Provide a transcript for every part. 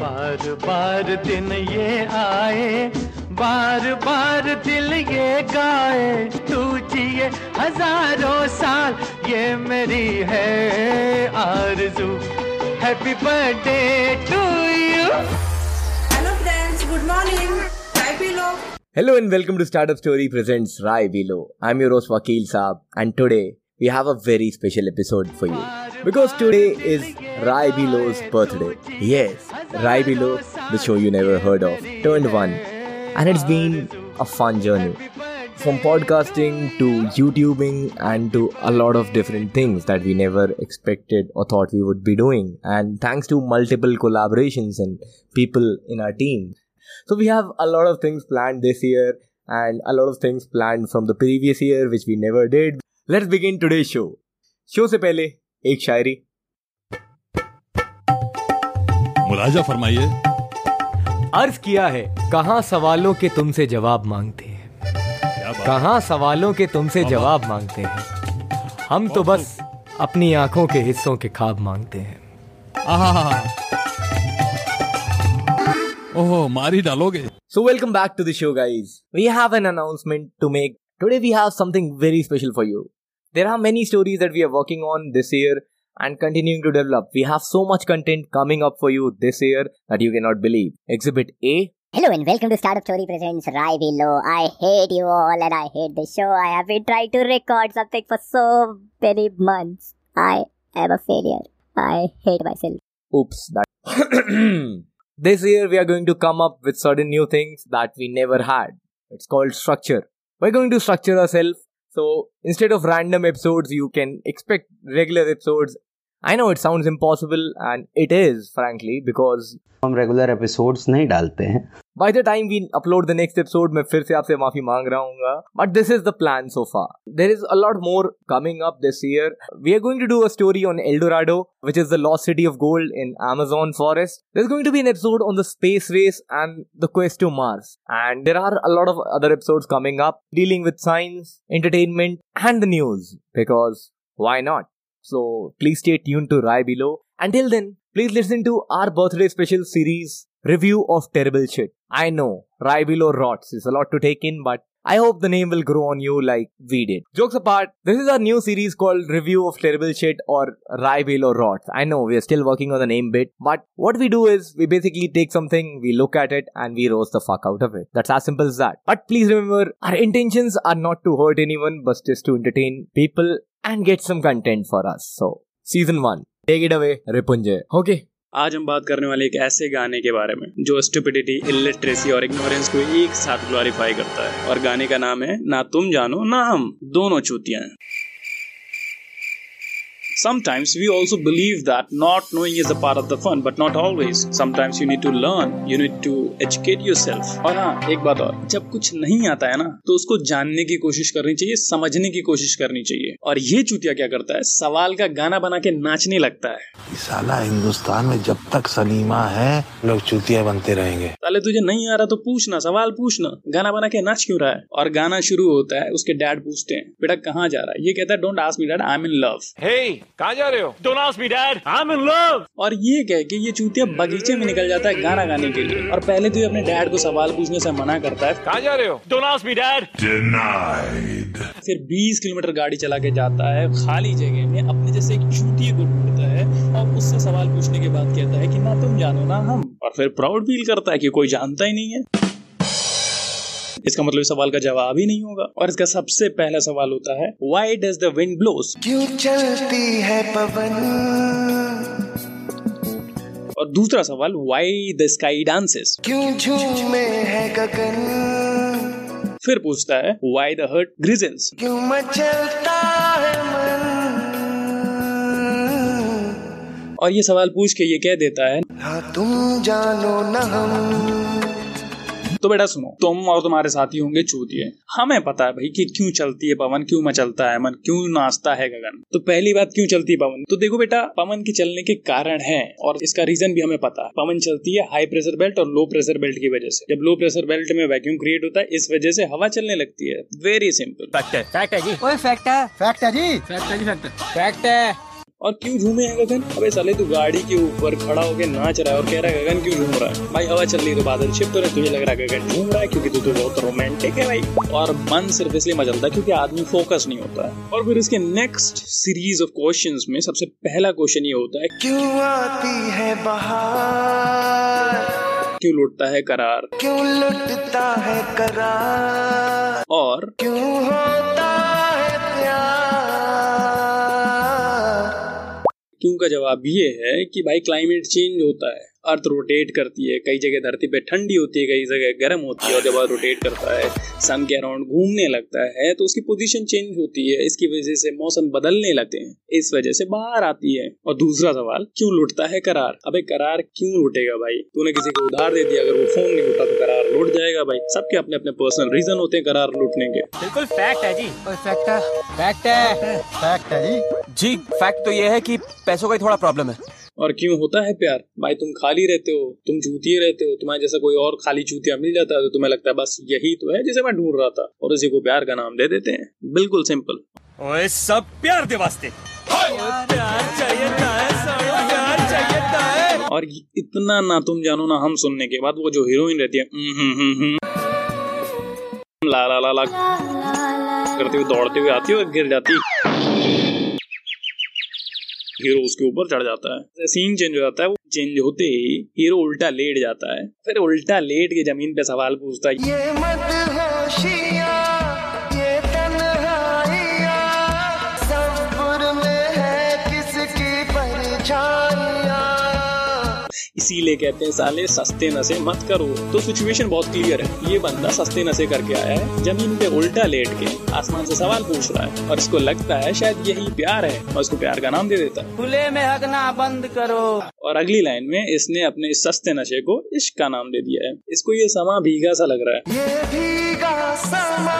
बार बार दिन ये आए बार बार दिल ये गाए तू जिए हज़ारों साल ये मेरी है आरज़ू happy birthday to you hello friends good morning चाय पी लो Hello and welcome to Startup Story presents Rai Below. I'm your host Vakil Saab and today we have a very special episode for you. Because today is Rai Below's birthday. Yes, Rai Below, the show you never heard of, turned one. And it's been a fun journey. From podcasting to YouTubing and to a lot of different things that we never expected or thought we would be doing. And thanks to multiple collaborations and people in our team. So we have a lot of things planned this year and a lot of things planned from the previous year which we never did. Let's begin today's show. Show से पहले एक शायरी। मुलाजा फरमाइए। अर्ज़ किया है कहा सवालों के तुमसे जवाब मांगते हैं? कहा सवालों के तुमसे जवाब मांगते हैं? हम तो बस अपनी आँखों के हिस्सों के खाब मांगते हैं। ओहो मारी डालोगे। So welcome back to the show guys we have an announcement to make today we have something very special for you There are many stories that we are working on this year and continuing to develop. We have so much content coming up for you this year that you cannot believe. Exhibit A Hello and welcome to Startup Story Presents Rai Below. I hate you all and I hate the show. I have been trying to record something for so many months. I am a failure. I hate myself. Oops, that. this year we are going to come up with certain new things that we never had. It's called structure. We're going to structure ourselves. So instead of random episodes, you can expect regular episodes. I know it sounds impossible, and it is, frankly, because हम regular episodes नहीं डालते हैं by the time we upload the next episode, मैं फिर से आपसे माफी मांग रहा हूँ But this is the plan so far. There is a lot more coming up this year. We are going to do a story on El Dorado, which is the lost city of gold in Amazon forest. There's going to be an episode on the space race and the quest to Mars. And there are a lot of other episodes coming up dealing with science, entertainment, and the news. Because why not? So please stay tuned to Rai Below. Until then, please listen to our birthday special series review of terrible shit. I know Rai Below rots is a lot to take in, but I hope the name will grow on you like we did. Jokes apart, this is our new series called Review of Terrible Shit or Rai or Rots. I know we are still working on the name bit, but what we do is we basically take something, we look at it, and we roast the fuck out of it. That's as simple as that. But please remember, our intentions are not to hurt anyone, but just to entertain people and get some content for us. So, season 1. Take it away, Ripunjay. Okay. आज हम बात करने वाले एक ऐसे गाने के बारे में, जो स्टुपिडिटी इलिटरेसी और इग्नोरेंस को एक साथ ग्लोरीफाई करता है। और गाने का नाम है, ना तुम जानो, ना हम, दोनों चूतियाँ Sometimes we also believe that not knowing is a part of the fun, but not always. Sometimes you need to learn, you need to educate yourself. और हाँ एक बात और। जब कुछ नहीं आता है ना तो उसको जानने की कोशिश करनी चाहिए समझने की कोशिश करनी चाहिए। और ये चूतिया क्या करता है? सवाल का गाना बना के नाचने लगता है। साला हिंदुस्तान में जब तक सलीमा है लोग चूतिया बनते रहेंगे। साले तुझे नहीं आ रहा तो पूछना सवाल पूछना। गाना बना के नाच क्यों रहा है? और गाना शुरू होता है उसके डैड पूछते हैं बेटा कहाँ जा रहा है? ये कहता है don't ask me dad I am in love कहाँ जा रहे हो? Don't ask me dad I am in love और ये कह के ये चूतिया बगीचे में निकल जाता है गाना गाने के लिए। और पहले तो ये अपने डैड को सवाल पूछने से मना करता है। कहाँ जा रहे हो? डोंट आस्क मी डैड फिर 20 किलोमीटर गाड़ी चला के जाता है खाली जगह में अपने जैसे एक चूतिए को ढूंढता है और उससे सवाल पूछने के बाद कहता है कि ना तुम जानो ना हम। और फिर प्राउड फील करता है कि कोई जानता ही नहीं है। इसका मतलब इस सवाल का जवाब ही नहीं होगा। और इसका सबसे पहला सवाल होता है why does the wind blows क्यों चलती है पवन? और दूसरा सवाल वाई द स्काई डांसेस क्यों झूमे है गगन? फिर पूछता है वाई द हर्ट ग्रिजल्स क्यों मचलता है मन? और ये सवाल पूछ के ये कह देता है ना तुम जानो न हम। तो बेटा सुनो तुम और तुम्हारे साथी होंगे चूतिए। हमें पता है भाई कि क्यों चलती है पवन क्यों मचलता है मन क्यों नाचता है गगन। तो पहली बात क्यों चलती है पवन? तो देखो बेटा पवन के चलने के कारण है और इसका रीजन भी हमें पता है। पवन चलती है हाई प्रेशर बेल्ट और लो प्रेशर बेल्ट की वजह से। जब लो प्रेशर बेल्ट में वैक्यूम क्रिएट होता है इस वजह से हवा चलने लगती है। वेरी सिंपल फैक्ट है। जी। फैक्ट है। फैक्ट है जी। फैक्ट है जी फैक्ट है। फैक्ट है। और क्यों झूमे है गगन? अबे साले तू गाड़ी के ऊपर खड़ा होके नाच रहा है और कह रहा है गगन क्यों झूम रहा है? भाई हवा चल रही तो बादल छिप तो रहे तुझे लग रहा है गगन झूम रहा है क्योंकि तू तो बहुत रोमांटिक है भाई। और मन सिर्फ़ इसलिए मचलता है क्योंकि आदमी फोकस नहीं होता है। और फिर इसके नेक्स्ट सीरीज़ ऑफ़ क्वेश्चन में सबसे पहला क्वेश्चन ये होता है क्यों आती है बहार? क्यों लुटता है करार? क्यों लुटता है करार? और क्यों होता का जवाब ये है कि भाई क्लाइमेट चेंज होता है। अर्थ रोटेट करती है कई जगह धरती पे ठंडी होती है कई जगह गर्म होती है और जब अर्थ रोटेट करता है सन के अराउंड घूमने लगता है तो उसकी पोजीशन चेंज होती है इसकी वजह से मौसम बदलने लगते हैं इस वजह से बाहर आती है। और दूसरा सवाल क्यों लुटता है करार? अबे करार क्यों लुटेगा भाई? तूने किसी को उधार दे दिया अगर वो फ़ोन नहीं उठा तो करार लुट जाएगा भाई। सबके अपने अपने पर्सनल रीजन होते हैं करार लुटने के। बिल्कुल फैक्ट है जी। फैक्ट है। फैक्ट है। फैक्ट है जी। जी फैक्ट तो ये है कि पैसों का ही थोड़ा प्रॉब्लम है। और क्यों होता है प्यार? भाई तुम खाली रहते हो तुम चूतिए रहते हो तुम्हारे जैसा कोई और खाली चूतिया मिल जाता है तो तुम्हें लगता है बस यही तो है जिसे मैं ढूंढ रहा था और इसी को प्यार का नाम दे देते हैं। बिल्कुल सिंपल। ओए सब प्यार दे वास्ते। प्यार चाहिए था प्यार चाहिए था और इतना ना तुम जानो ना हम सुनने के बाद वो जो हीरोइन रहती है "हम्म, हम्म, हम्म, हम्म", ला ला ला ला। करते हुए दौड़ते हुए आती है और गिर जाती हीरो उसके ऊपर चढ़ जाता है। सीन चेंज हो जाता है, वो चेंज होते ही हीरो उल्टा लेट जाता है। फिर उल्टा लेट के ज़मीन पे सवाल पूछता है, ये मत होशिया इसीलिए कहते हैं साले सस्ते नशे मत करो। तो सिचुएशन बहुत क्लियर है। ये बंदा सस्ते नशे करके आया है ज़मीन पे उल्टा लेट के आसमान से सवाल पूछ रहा है और इसको लगता है शायद यही प्यार है और इसको प्यार का नाम दे देता है। खुले में हगना बंद करो। और अगली लाइन में इसने अपने इस सस्ते नशे को इश्क का नाम दे दिया है। इसको ये समा भीगा सा लग रहा है। ये भीगा समा।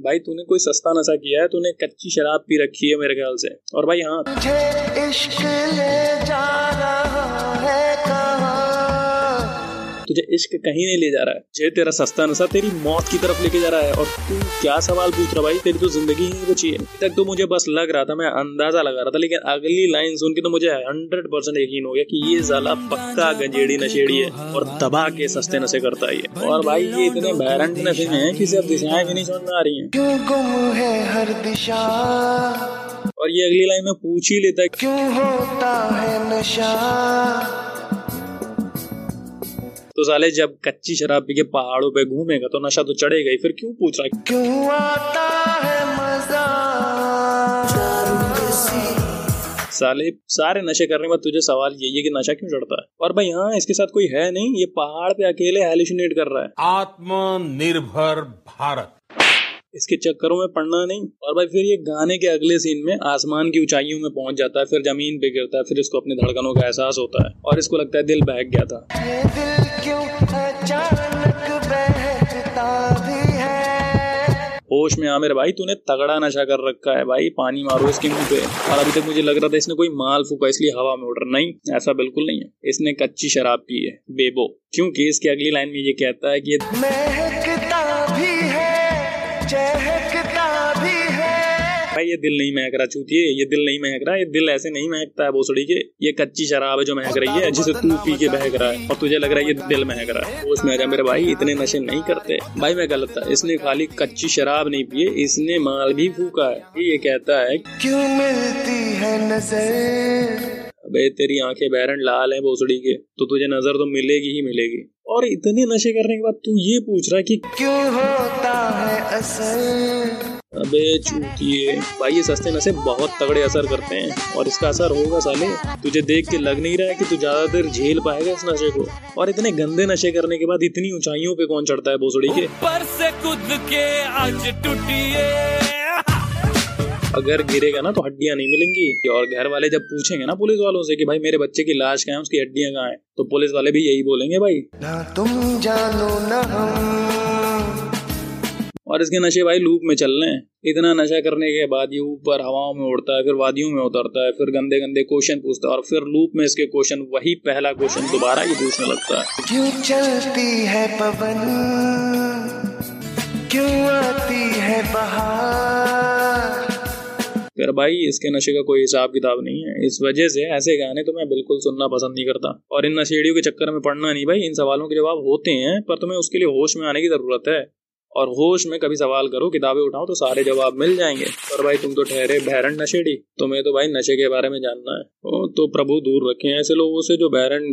भाई तूने कोई सस्ता नशा किया है? तूने कच्ची शराब पी रखी है मेरे ख्याल से। और भाई हाँ। तुझे इश्क कहीं नहीं ले जा रहा है। जे तेरा सस्ता नशा तेरी मौत की तरफ़ लेके जा रहा है और तू क्या सवाल पूछ रहा भाई? तेरी तो ज़िंदगी ही नहीं बची है। तक तो मुझे बस लग रहा था मैं अंदाज़ा लगा रहा था लेकिन अगली लाइन सुन के तो मुझे हंड्रेड परसेंट यकीन हो गया कि ये साला पक्का गंजेड़ी नशेड़ी है और दबा के सस्ते नशे करता है और भाई ये इतने भैरंट नशे में है कि सिर्फ़ दिशाएँ भी नहीं समझ में आ रही हैं। क्यों गुम है हर दिशा? और ये अगली लाइन में पूछ ही लेता है क्यों होता है नशा? तो साले जब कच्ची शराब पी के पहाड़ों पे घूमेगा तो नशा तो चढ़ेगा ही फिर क्यों पूछ रहा है? क्यों आता है मज़ा? साले सारे नशे करने के बाद तुझे सवाल यही है कि नशा क्यों चढ़ता है? और भाई हाँ इसके साथ कोई है नहीं ये पहाड़ पे अकेले हेलुसिनेट कर रहा है। आत्मनिर्भर भारत। इसके चक्करों में पड़ना नहीं। और भाई फिर ये गाने के अगले सीन में आसमान की ऊंचाइयों में पहुँच जाता है फिर ज़मीन पे गिरता है फिर इसको अपनी धड़कनों का एहसास होता है। और इसको लगता है दिल बहक गया था। होश में आ मेरे भाई तूने तगड़ा नशा कर रखा है भाई पानी मारो इसके मुँह पे। और अभी तक मुझे लग रहा था इसने कोई माल फूका इसलिए हवा में उड़ रहा। नहीं ऐसा बिल्कुल नहीं है। इसने कच्ची शराब पी है बेबो। क्योंकि इसके अगली लाइन में ये कहता है कि ये भाई ये दिल नहीं महक रहा चूतिए ये दिल नहीं महक रहा ये दिल ऐसे नहीं महकता है भोसड़ी के। ये कच्ची शराब है जो महक रही है जिसे तू पी के बहक रहा है और तुझे लग रहा है ये दिल महक रहा है। उसमें आजा मेरे भाई इतने नशे नहीं करते। भाई मैं गलत था इसने खाली कच्ची शराब नहीं पिए इसने माल भी फूका है। ये कहता है क्यों मिलती है नज़र? अबे तेरी आँखें बैरन लाल हैं भोसड़ी के तो तुझे नज़र तो मिलेगी ही मिलेगी। और इतने नशे करने के बाद तू ये पूछ रहा है कि क्यों होता है असर? अबे चूतिए भाई ये सस्ते नशे बहुत तगड़े असर करते हैं। और इसका असर होगा साले तुझे देख के लग नहीं रहा है कि तू ज़्यादा देर झेल पाएगा इस नशे को? और इतने गंदे नशे करने के बाद इतनी ऊंचाइयों पे कौन चढ़ता है भोसड़ी के? पर से कूद के आज टूटिए। अगर गिरेगा ना तो हड्डियाँ नहीं मिलेंगी। और घर वाले जब पूछेंगे ना पुलिस वालों से कि भाई मेरे बच्चे की लाश कहाँ है उसकी हड्डियाँ कहाँ है तो पुलिस वाले भी यही बोलेंगे भाई। ना तुम जानो ना हम और इसके नशे भाई लूप में चल रहे हैं। इतना नशा करने के बाद ये ऊपर हवाओं में उड़ता है फिर वादियों में उतरता है फिर गंदे गंदे क्वेश्चन पूछता है और फिर लूप में इसके क्वेश्चन वही पहला क्वेश्चन दोबारा ही पूछने लगता है। क्यों चलती है पवन? क्यों आती है बहार? फिर भाई इसके नशे का कोई हिसाब किताब नहीं है। इस वजह से ऐसे गाने तो मैं बिल्कुल सुनना पसंद नहीं करता। और इन नशेड़ियों के चक्कर में पढ़ना नहीं भाई। इन सवालों के जवाब होते हैं पर तुम्हें उसके लिए होश में आने की ज़रूरत है। और होश में कभी सवाल करो किताबें उठाओ तो सारे जवाब मिल जाएँगे। और भाई तुम तो ठहरे बहरन नशेड़ी तुम्हें तो भाई नशे के बारे में जानना है। ओ, तो प्रभु दूर रखे। ऐसे लोगों से जो बहरन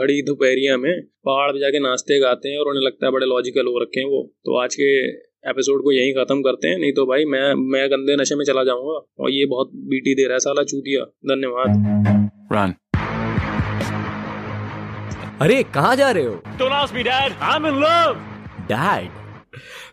घड़ी दोपहरिया में पहाड़ पे जाके नाश्ते गाते हैं और उन्हें लगता है बड़े लॉजिकल हो रखे हैं वो। तो आज के एपिसोड को यहीं खत्म करते हैं। नहीं तो भाई मैं मैं गंदे नशे में चला जाऊँगा। और ये बहुत बीटी दे रहा है साला चूतिया। धन्यवाद। रन अरे कहाँ जा रहे हो? Don't ask me, Dad. I'm in love. Dad.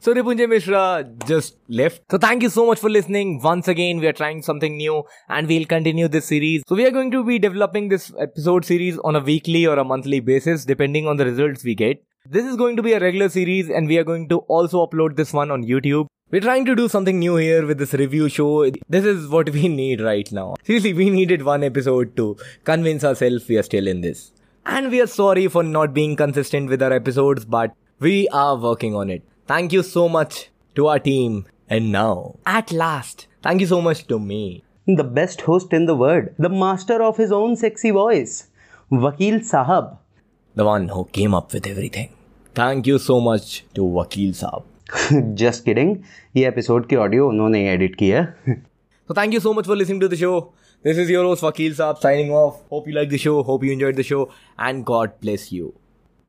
So Ripunjay Mishra just left. So thank you so much for listening. Once again, we are trying something new and we'll continue this series. So we are going to be developing this episode series on a weekly or a monthly basis depending on the results we get. This is going to be a regular series and we are going to also upload this one on YouTube. We're trying to do something new here with this review show. This is what we need right now. Seriously, we needed one episode to convince ourselves we are still in this. And we are sorry for not being consistent with our episodes, but we are working on it. Thank you so much to our team. And now, at last, thank you so much to me. The best host in the world, the master of his own sexy voice, Vakil Sahab. The one who came up with everything. Thank you so much to Vakil Saab. Just kidding ये episode की audio उन्होंने edit की है So thank you so much for listening to the show. This is your host Vakil Saab signing off. Hope you like the show. Hope you enjoyed the show. And God bless you.